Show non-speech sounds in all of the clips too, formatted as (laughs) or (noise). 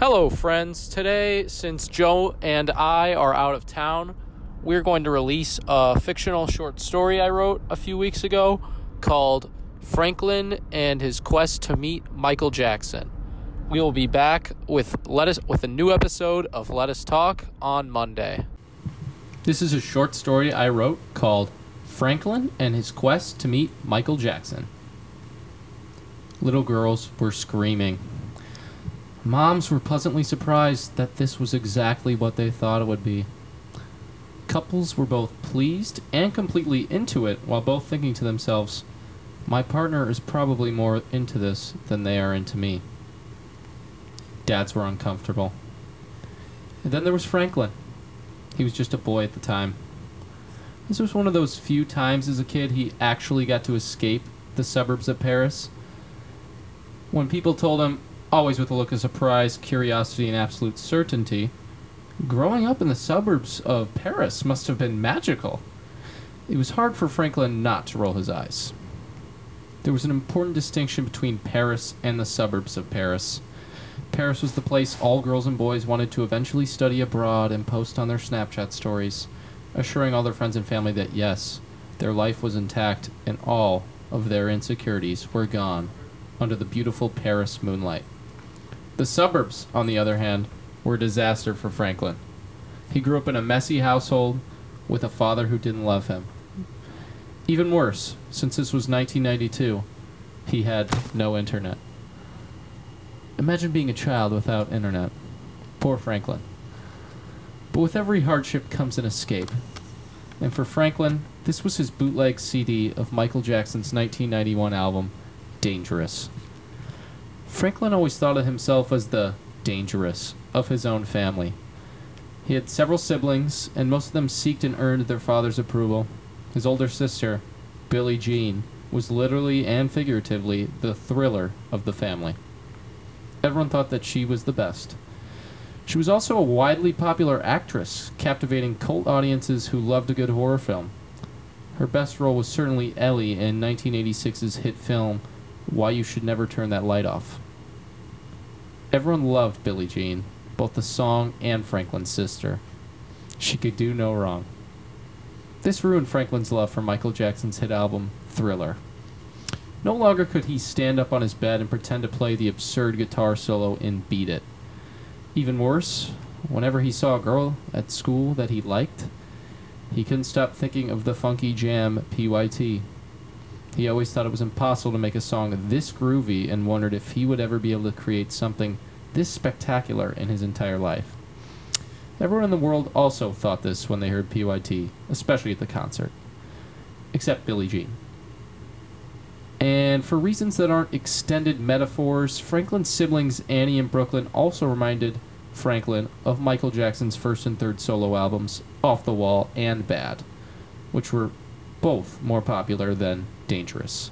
Hello, friends. Today, since Joe and I are out of town, we're going to release a fictional short story I wrote a few weeks ago called Franklin and His Quest to Meet Michael Jackson. We will be back with let us with a new episode of Let Us Talk on Monday. This is a short story I wrote called Franklin and His Quest to Meet Michael Jackson. Little girls were screaming Moms were pleasantly surprised that this was exactly what they thought it would be. Couples were both pleased and completely into it, while both thinking to themselves, My partner is probably more into this than they are into me. Dads were uncomfortable. And then there was Franklin. He was just a boy at the time. This was one of those few times as a kid he actually got to escape the suburbs of Paris. When people told him, always with a look of surprise, curiosity, and absolute certainty. Growing up in the suburbs of Paris must have been magical. It was hard for Franklin not to roll his eyes. There was an important distinction between Paris and the suburbs of Paris. Paris was the place all girls and boys wanted to eventually study abroad and post on their Snapchat stories, assuring all their friends and family that yes, their life was intact and all of their insecurities were gone under the beautiful Paris moonlight. The suburbs, on the other hand, were a disaster for Franklin. He grew up in a messy household with a father who didn't love him. Even worse, since this was 1992, he had no internet. Imagine being a child without internet. Poor Franklin. But with every hardship comes an escape. And for Franklin, this was his bootleg CD of Michael Jackson's 1991 album, Dangerous. Franklin always thought of himself as the dangerous of his own family. He had several siblings, and most of them seeked and earned their father's approval. His older sister, Billie Jean, was literally and figuratively the thriller of the family. Everyone thought that she was the best. She was also a widely popular actress, captivating cult audiences who loved a good horror film. Her best role was certainly Ellie in 1986's hit film Why You Should Never Turn That Light Off. Everyone loved Billie Jean, both the song and Franklin's sister. She could do no wrong. This ruined Franklin's love for Michael Jackson's hit album, Thriller. No longer could he stand up on his bed and pretend to play the absurd guitar solo in Beat It. Even worse, whenever he saw a girl at school that he liked, he couldn't stop thinking of the funky jam PYT. He always thought it was impossible to make a song this groovy and wondered if he would ever be able to create something this spectacular in his entire life. Everyone in the world also thought this when they heard PYT, especially at the concert. Except Billie Jean. And for reasons that aren't extended metaphors, Franklin's siblings Annie and Brooklyn also reminded Franklin of Michael Jackson's first and third solo albums, Off the Wall and Bad, which were both more popular than Dangerous.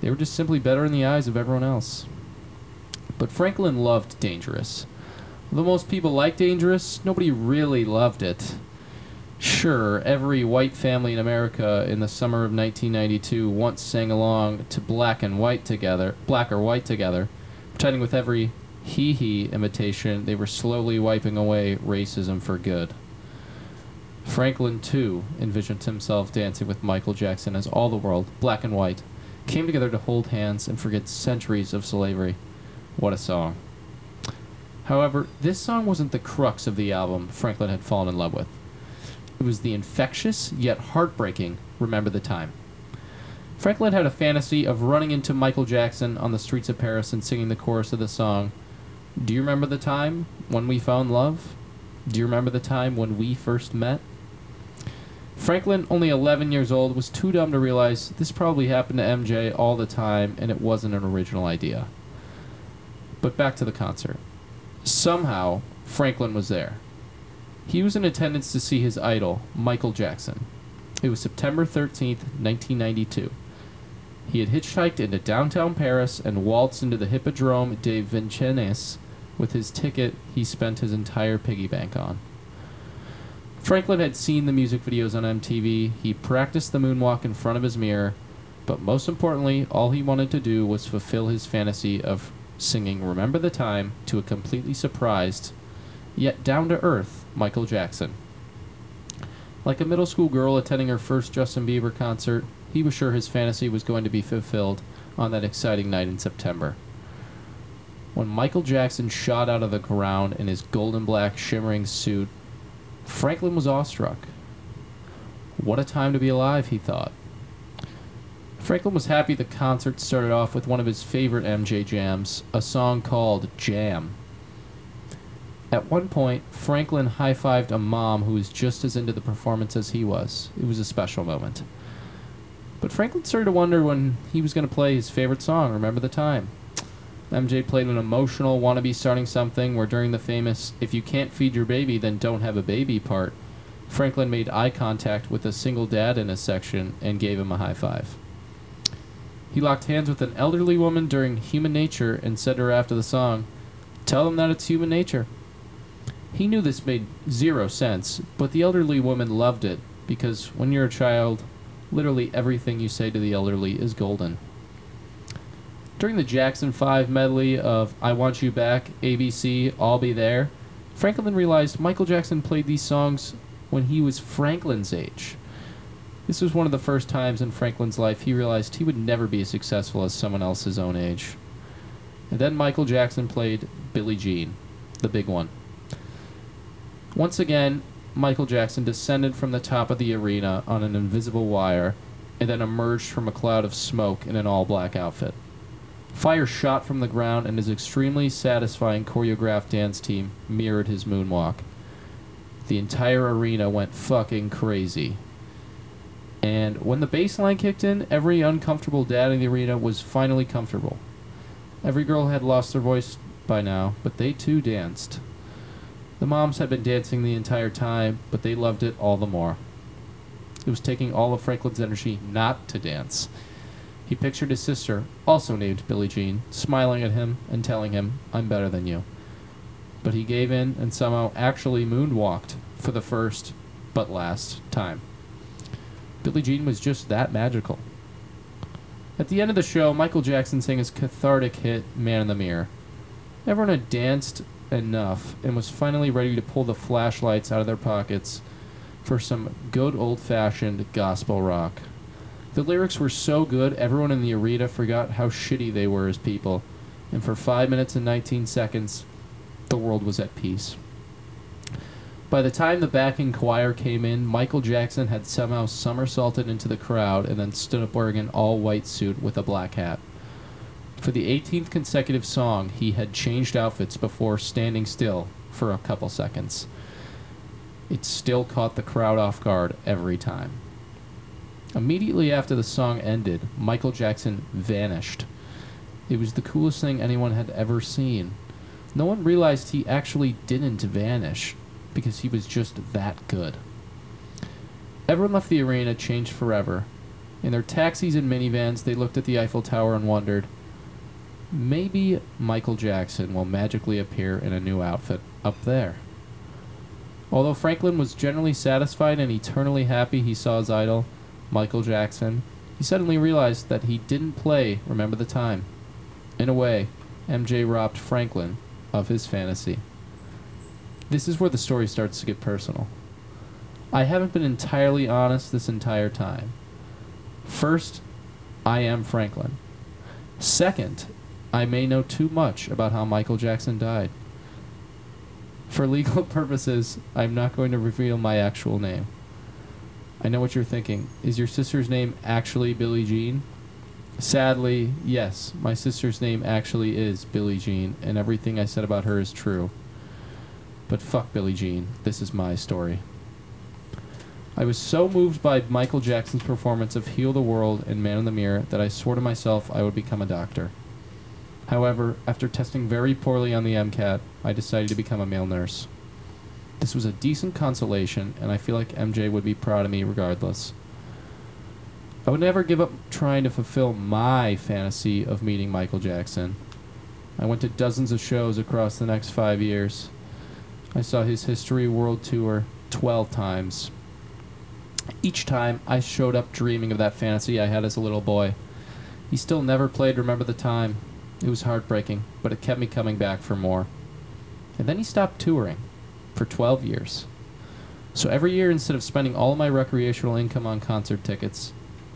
They were just simply better in the eyes of everyone else. But Franklin loved Dangerous. Though most people liked Dangerous, nobody really loved it. Sure, every white family in America in the summer of 1992 once sang along to Black and White together, Black or White together, pretending with every hee hee imitation they were slowly wiping away racism for good. Franklin, too, envisioned himself dancing with Michael Jackson as all the world, black and white, came together to hold hands and forget centuries of slavery. What a song. However, this song wasn't the crux of the album Franklin had fallen in love with. It was the infectious yet heartbreaking Remember the Time. Franklin had a fantasy of running into Michael Jackson on the streets of Paris and singing the chorus of the song Do you remember the time when we found love? Do you remember the time when we first met? Franklin, only 11 years old, was too dumb to realize this probably happened to MJ all the time and it wasn't an original idea. But back to the concert. Somehow, Franklin was there. He was in attendance to see his idol, Michael Jackson. It was September 13th, 1992. He had hitchhiked into downtown Paris and waltzed into the Hippodrome de Vincennes with his ticket he spent his entire piggy bank on. Franklin had seen the music videos on MTV, he practiced the moonwalk in front of his mirror, but most importantly, all he wanted to do was fulfill his fantasy of singing Remember the Time to a completely surprised, yet down to earth, Michael Jackson. Like a middle school girl attending her first Justin Bieber concert, he was sure his fantasy was going to be fulfilled on that exciting night in September. When Michael Jackson shot out of the ground in his golden black shimmering suit, Franklin was awestruck. What a time to be alive, he thought. Franklin was happy the concert started off with one of his favorite MJ jams, a song called Jam. At one point, Franklin high fived a mom who was just as into the performance as he was. It was a special moment. But Franklin started to wonder when he was going to play his favorite song, Remember the Time. MJ played an emotional wannabe starting something where during the famous If you can't feed your baby, then don't have a baby part, Franklin made eye contact with a single dad in his section and gave him a high five. He locked hands with an elderly woman during Human Nature and said to her after the song, Tell them that it's human nature. He knew this made zero sense, but the elderly woman loved it because when you're a child, literally everything you say to the elderly is golden. During the Jackson 5 medley of I Want You Back, ABC, I'll Be There, Franklin realized Michael Jackson played these songs when he was Franklin's age. This was one of the first times in Franklin's life he realized he would never be as successful as someone else his own age. And then Michael Jackson played Billie Jean, the big one. Once again, Michael Jackson descended from the top of the arena on an invisible wire and then emerged from a cloud of smoke in an all black outfit. Fire shot from the ground, and his extremely satisfying choreographed dance team mirrored his moonwalk. The entire arena went fucking crazy. And when the bass line kicked in, every uncomfortable dad in the arena was finally comfortable. Every girl had lost their voice by now, but they too danced. The moms had been dancing the entire time, but they loved it all the more. It was taking all of Franklin's energy not to dance. He pictured his sister, also named Billie Jean, smiling at him and telling him, I'm better than you. But he gave in and somehow actually moonwalked for the first, but last, time. Billie Jean was just that magical. At the end of the show, Michael Jackson sang his cathartic hit, Man in the Mirror. Everyone had danced enough and was finally ready to pull the flashlights out of their pockets for some good old fashioned gospel rock. The lyrics were so good, everyone in the arena forgot how shitty they were as people, and for 5 minutes and 19 seconds, the world was at peace. By the time the backing choir came in, Michael Jackson had somehow somersaulted into the crowd and then stood up wearing an all white suit with a black hat. For the 18th consecutive song, he had changed outfits before standing still for a couple seconds. It still caught the crowd off guard every time. Immediately after the song ended, Michael Jackson vanished. It was the coolest thing anyone had ever seen. No one realized he actually didn't vanish because he was just that good. Everyone left the arena changed forever. In their taxis and minivans, they looked at the Eiffel Tower and wondered, maybe Michael Jackson will magically appear in a new outfit up there. Although Franklin was generally satisfied and eternally happy he saw his idol, Michael Jackson, he suddenly realized that he didn't play Remember the Time. In a way, MJ robbed Franklin of his fantasy. This is where the story starts to get personal. I haven't been entirely honest this entire time. First, I am Franklin. Second, I may know too much about how Michael Jackson died. For legal (laughs) purposes, I'm not going to reveal my actual name. I know what you're thinking. Is your sister's name actually Billie Jean? Sadly, yes, my sister's name actually is Billie Jean, and everything I said about her is true. But fuck Billie Jean. This is my story. I was so moved by Michael Jackson's performance of Heal the World and Man in the Mirror that I swore to myself I would become a doctor. However, after testing very poorly on the MCAT, I decided to become a male nurse. This was a decent consolation, and I feel like MJ would be proud of me regardless. I would never give up trying to fulfill my fantasy of meeting Michael Jackson. I went to dozens of shows across the next five years. I saw his History World Tour 12 times. Each time, I showed up dreaming of that fantasy I had as a little boy. He still never played Remember the Time. It was heartbreaking, but it kept me coming back for more. And then he stopped touring for 12 years. So every year, instead of spending all of my recreational income on concert tickets,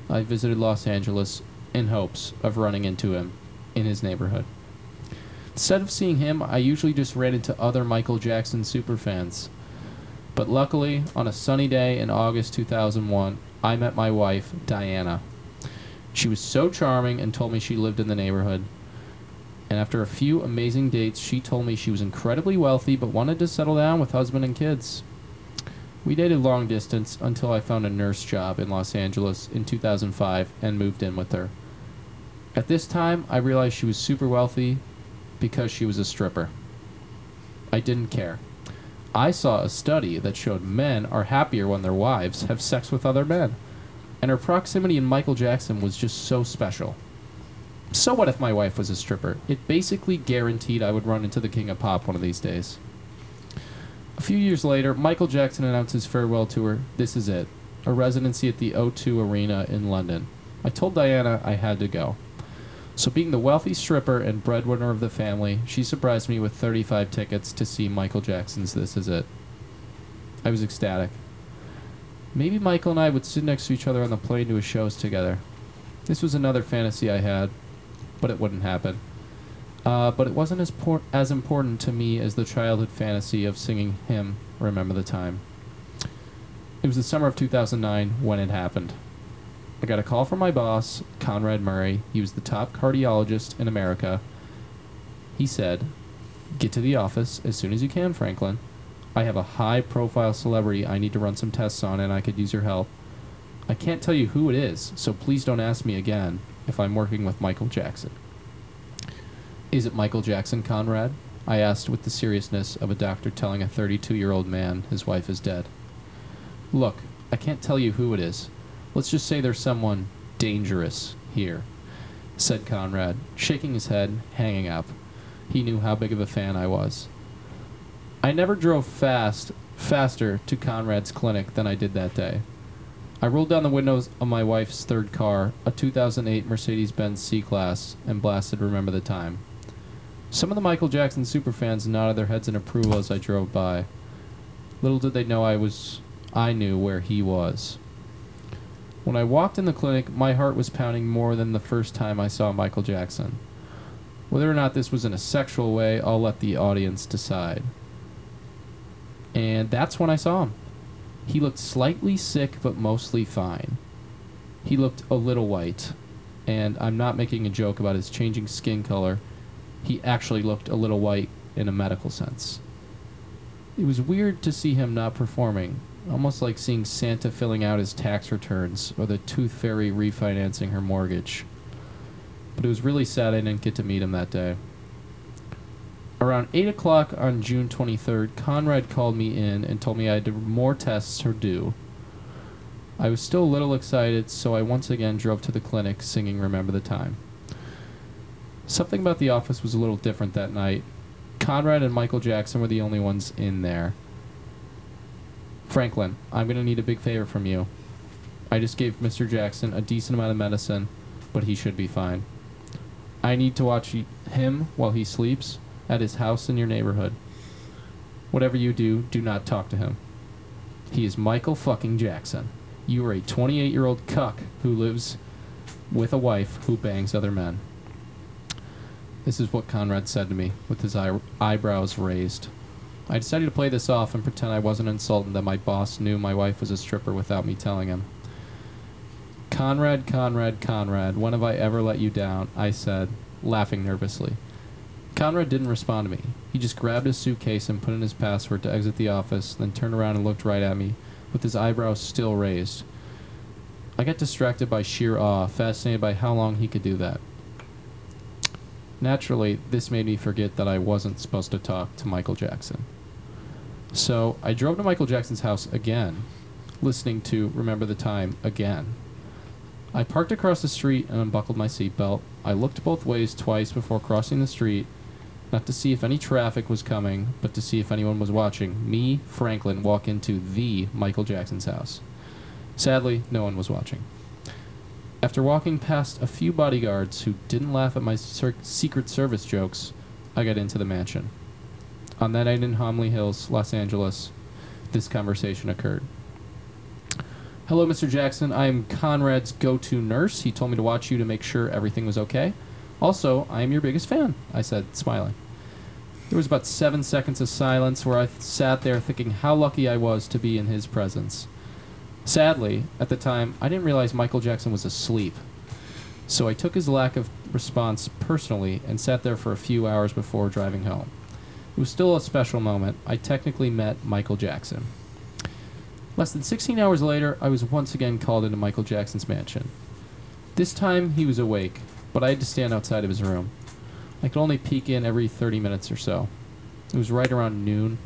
I visited Los Angeles in hopes of running into him in his neighborhood. Instead of seeing him, I usually just ran into other Michael Jackson superfans. But luckily, on a sunny day in August 2001, I met my wife, Diana. She was so charming and told me she lived in the neighborhood. And after a few amazing dates, she told me she was incredibly wealthy but wanted to settle down with husband and kids. We dated long distance until I found a nurse job in Los Angeles in 2005 and moved in with her. At this time, I realized she was super wealthy because she was a stripper. I didn't care. I saw a study that showed men are happier when their wives have sex with other men. And her proximity in Michael Jackson was just so special. So what if my wife was a stripper? It basically guaranteed I would run into the king of pop one of these days. A few years later, Michael Jackson announced his farewell tour, This Is It, a residency at the O2 Arena in London. I told Diana I had to go. So, being the wealthy stripper and breadwinner of the family, she surprised me with 35 tickets to see Michael Jackson's This Is It. I was ecstatic. Maybe Michael and I would sit next to each other on the plane to his shows together. This was another fantasy I had, but it wouldn't happen. Uh, but it wasn't as, por- as important to me as the childhood fantasy of singing him Remember the Time. It was the summer of 2009 when it happened. I got a call from my boss, Conrad Murray. He was the top cardiologist in America. He said, Get to the office as soon as you can, Franklin. I have a high profile celebrity I need to run some tests on, and I could use your help. I can't tell you who it is, so please don't ask me again if I'm working with Michael Jackson. Is it Michael Jackson, Conrad? I asked with the seriousness of a doctor telling a 32 year old man his wife is dead. Look, I can't tell you who it is. Let's just say there's someone dangerous here, said Conrad, shaking his head, hanging up. He knew how big of a fan I was. I never drove fast, faster to Conrad's clinic than I did that day. I rolled down the windows of my wife's third car, a 2008 Mercedes Benz C Class, and blasted Remember the Time. Some of the Michael Jackson superfans nodded their heads in approval as I drove by. Little did they know I was I knew where he was. When I walked in the clinic, my heart was pounding more than the first time I saw Michael Jackson. Whether or not this was in a sexual way, I'll let the audience decide. And that's when I saw him. He looked slightly sick, but mostly fine. He looked a little white, and I'm not making a joke about his changing skin color. He actually looked a little white in a medical sense. It was weird to see him not performing, almost like seeing Santa filling out his tax returns or the Tooth Fairy refinancing her mortgage. But it was really sad I didn't get to meet him that day. Around 8 o'clock on June 23rd, Conrad called me in and told me I had more tests to do. I was still a little excited, so I once again drove to the clinic singing Remember the Time. Something about the office was a little different that night. Conrad and Michael Jackson were the only ones in there. Franklin, I'm going to need a big favor from you. I just gave Mr. Jackson a decent amount of medicine, but he should be fine. I need to watch him while he sleeps at his house in your neighborhood. Whatever you do, do not talk to him. He is Michael fucking Jackson. You are a 28 year old cuck who lives with a wife who bangs other men. This is what Conrad said to me, with his eye- eyebrows raised. I decided to play this off and pretend I wasn't insulted that my boss knew my wife was a stripper without me telling him. Conrad, Conrad, Conrad, when have I ever let you down? I said, laughing nervously. Conrad didn't respond to me. He just grabbed his suitcase and put in his password to exit the office, then turned around and looked right at me, with his eyebrows still raised. I got distracted by sheer awe, fascinated by how long he could do that. Naturally, this made me forget that I wasn't supposed to talk to Michael Jackson. So I drove to Michael Jackson's house again, listening to Remember the Time again. I parked across the street and unbuckled my seatbelt. I looked both ways twice before crossing the street, not to see if any traffic was coming, but to see if anyone was watching me, Franklin, walk into the Michael Jackson's house. Sadly, no one was watching. After walking past a few bodyguards who didn't laugh at my Secret Service jokes, I got into the mansion. On that night in Holmby Hills, Los Angeles, this conversation occurred. Hello, Mr. Jackson. I am Conrad's go to nurse. He told me to watch you to make sure everything was okay. Also, I am your biggest fan, I said, smiling. There was about seven seconds of silence where I th- sat there thinking how lucky I was to be in his presence. Sadly, at the time, I didn't realize Michael Jackson was asleep. So I took his lack of response personally and sat there for a few hours before driving home. It was still a special moment. I technically met Michael Jackson. Less than 16 hours later, I was once again called into Michael Jackson's mansion. This time, he was awake, but I had to stand outside of his room. I could only peek in every 30 minutes or so. It was right around noon,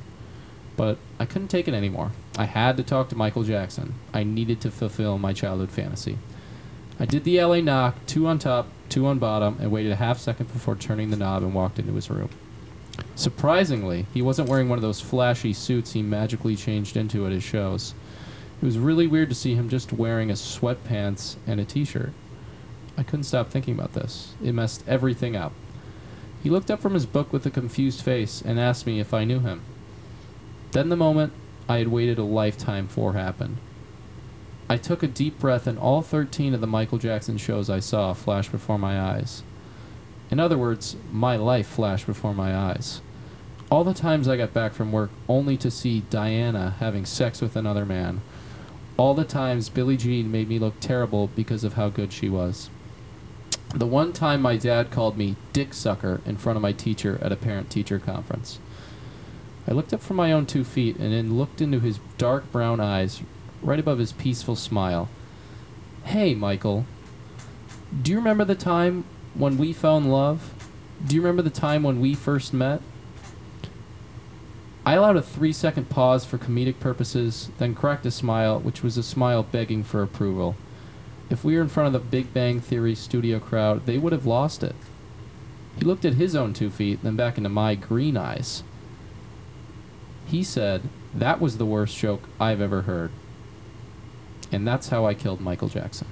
but I couldn't take it anymore. I had to talk to Michael Jackson. I needed to fulfill my childhood fantasy. I did the LA knock, two on top, two on bottom, and waited a half second before turning the knob and walked into his room. Surprisingly, he wasn't wearing one of those flashy suits he magically changed into at his shows. It was really weird to see him just wearing a sweatpants and a t-shirt. I couldn't stop thinking about this. It messed everything up. He looked up from his book with a confused face and asked me if I knew him. Then the moment I had waited a lifetime for happened. I took a deep breath and all 13 of the Michael Jackson shows I saw flashed before my eyes. In other words, my life flashed before my eyes. All the times I got back from work only to see Diana having sex with another man. All the times Billie Jean made me look terrible because of how good she was. The one time my dad called me dick sucker in front of my teacher at a parent teacher conference. I looked up from my own two feet and then looked into his dark brown eyes, right above his peaceful smile. Hey, Michael. Do you remember the time when we fell in love? Do you remember the time when we first met? I allowed a three second pause for comedic purposes, then cracked a smile, which was a smile begging for approval. If we were in front of the Big Bang Theory studio crowd, they would have lost it. He looked at his own two feet, then back into my green eyes. He said, That was the worst joke I've ever heard. And that's how I killed Michael Jackson.